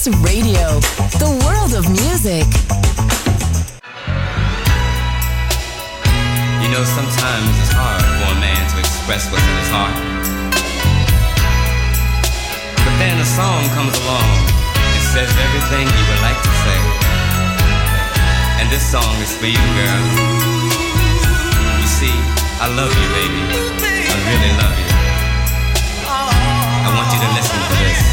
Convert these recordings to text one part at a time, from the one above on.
Masterclass Radio, the world of music. You know, sometimes it's hard for a man to express what's in his heart. But then a song comes along and says everything he would like to say. And this song is for you, girl. You see, I love you, baby. I really love you. I want you to listen to this.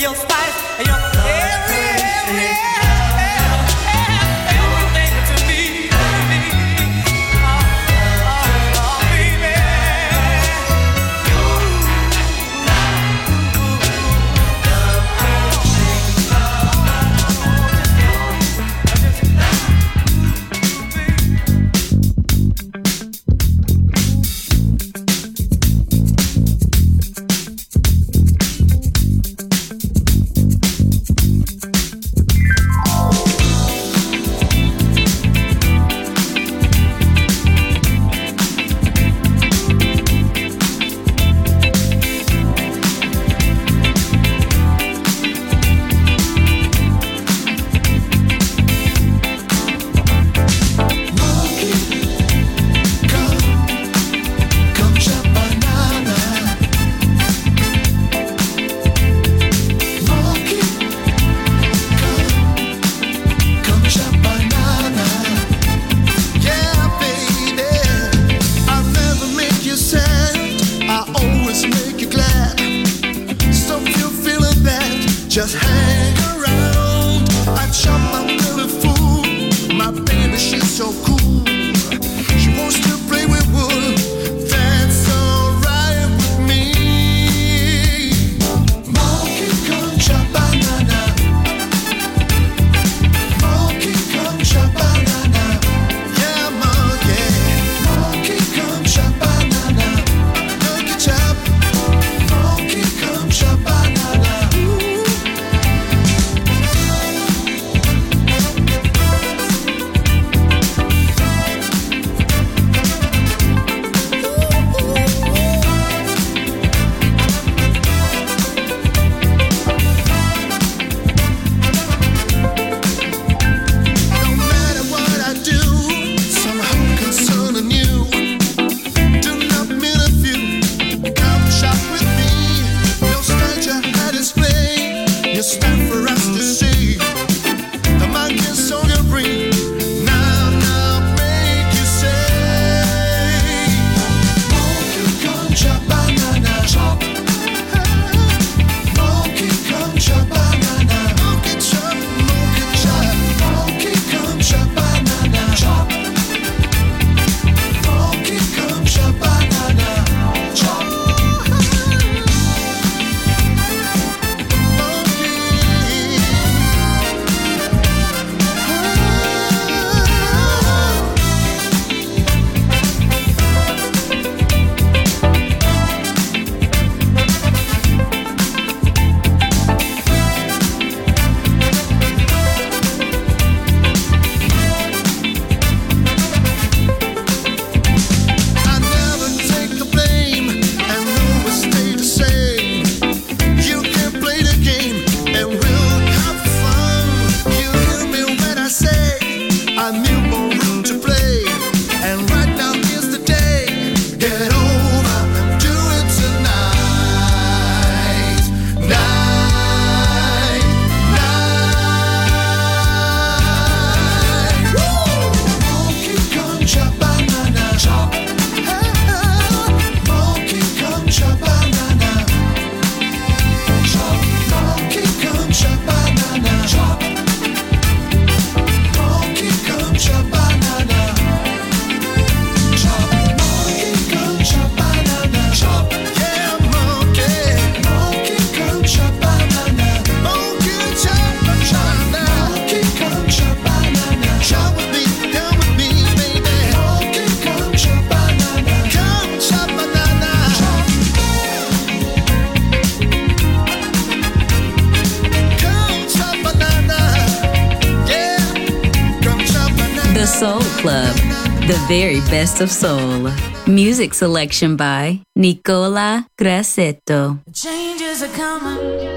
You're spice, you're best of soul. Music selection by Nicola Grassetto. Changes are coming.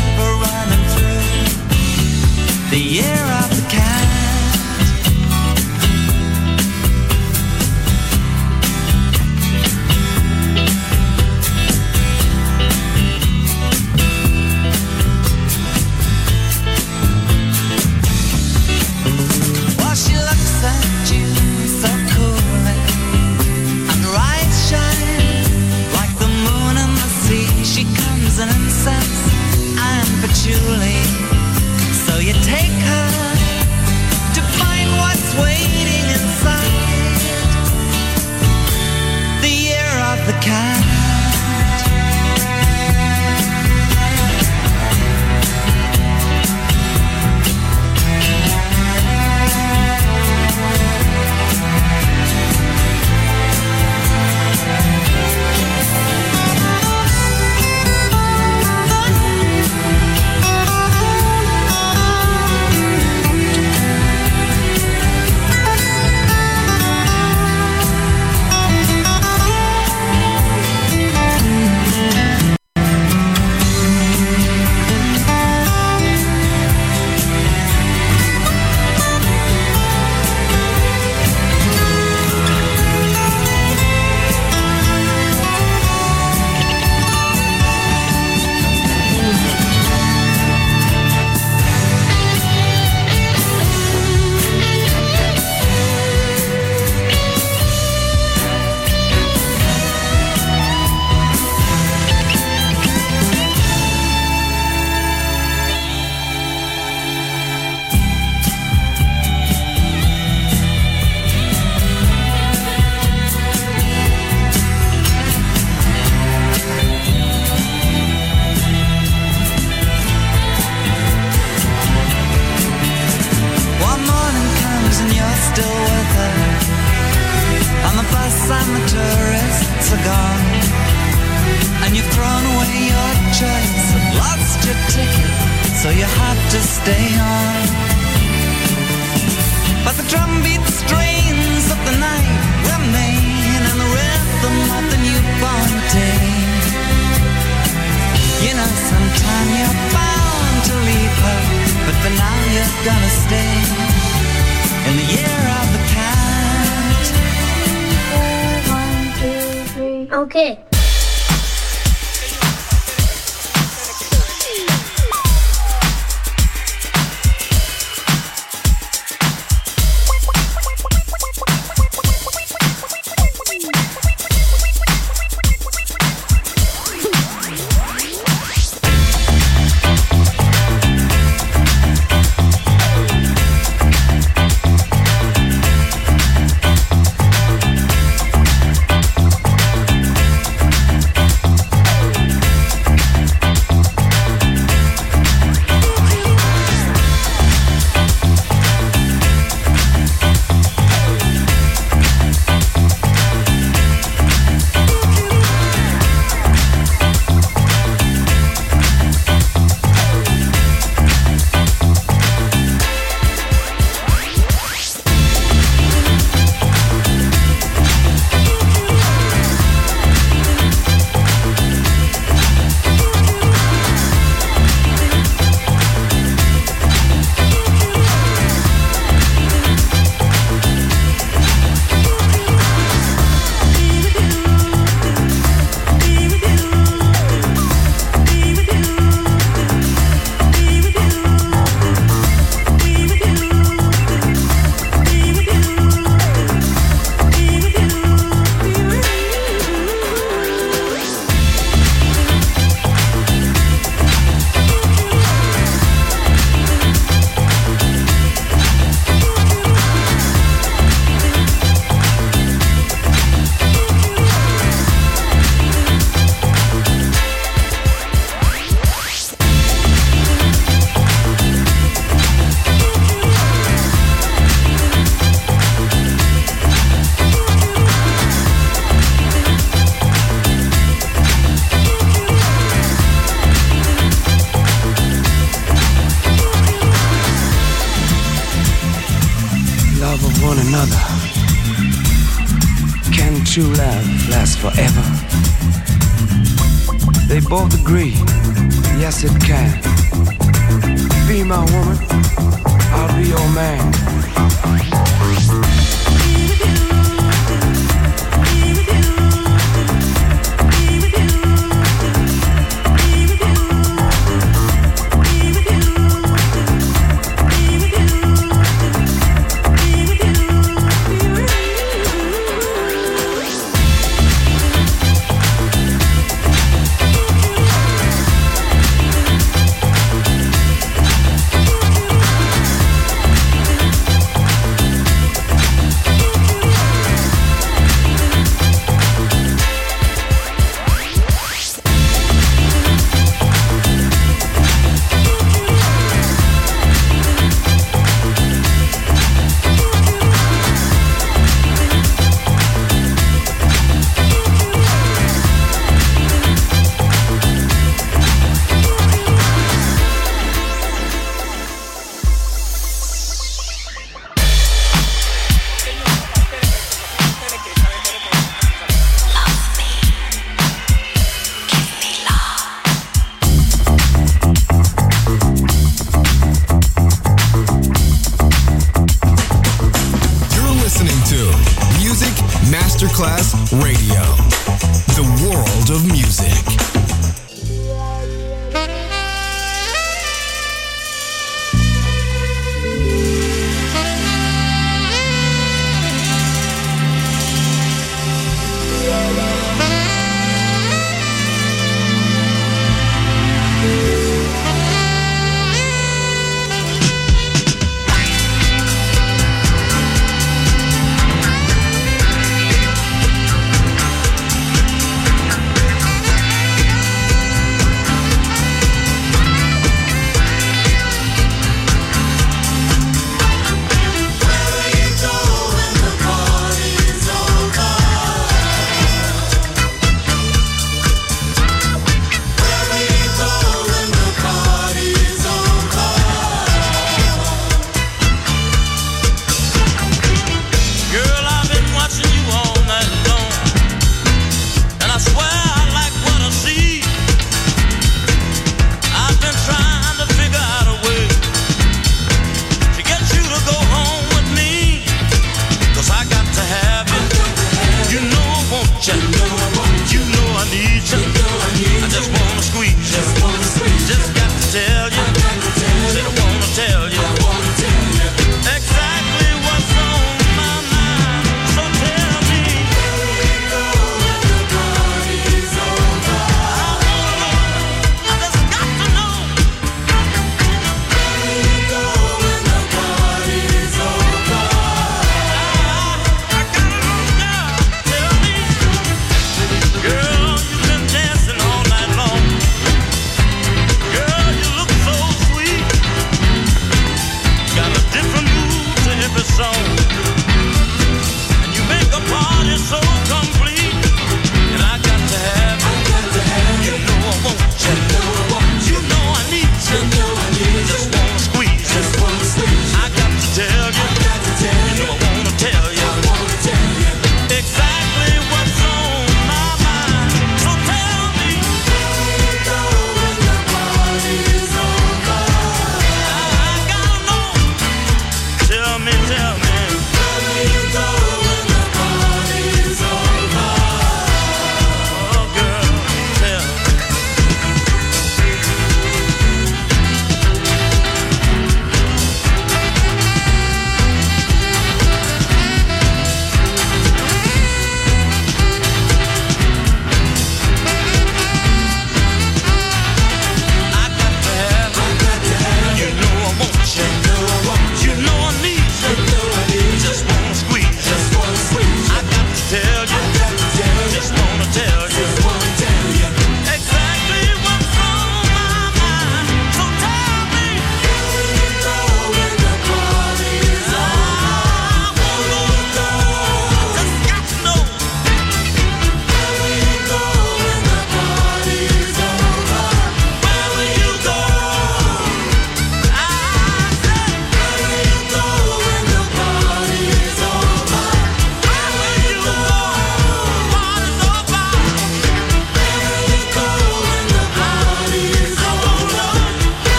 yeah.